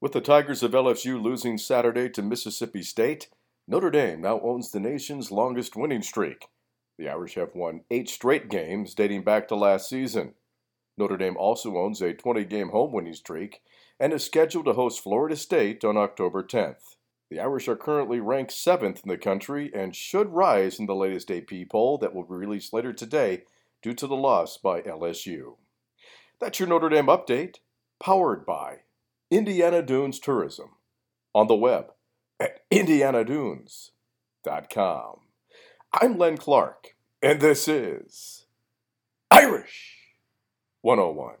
With the Tigers of LSU losing Saturday to Mississippi State, Notre Dame now owns the nation's longest winning streak. The Irish have won eight straight games dating back to last season. Notre Dame also owns a 20 game home winning streak and is scheduled to host Florida State on October 10th. The Irish are currently ranked seventh in the country and should rise in the latest AP poll that will be released later today due to the loss by LSU. That's your Notre Dame update, powered by Indiana Dunes Tourism on the web at indianadunes.com. I'm Len Clark, and this is Irish 101.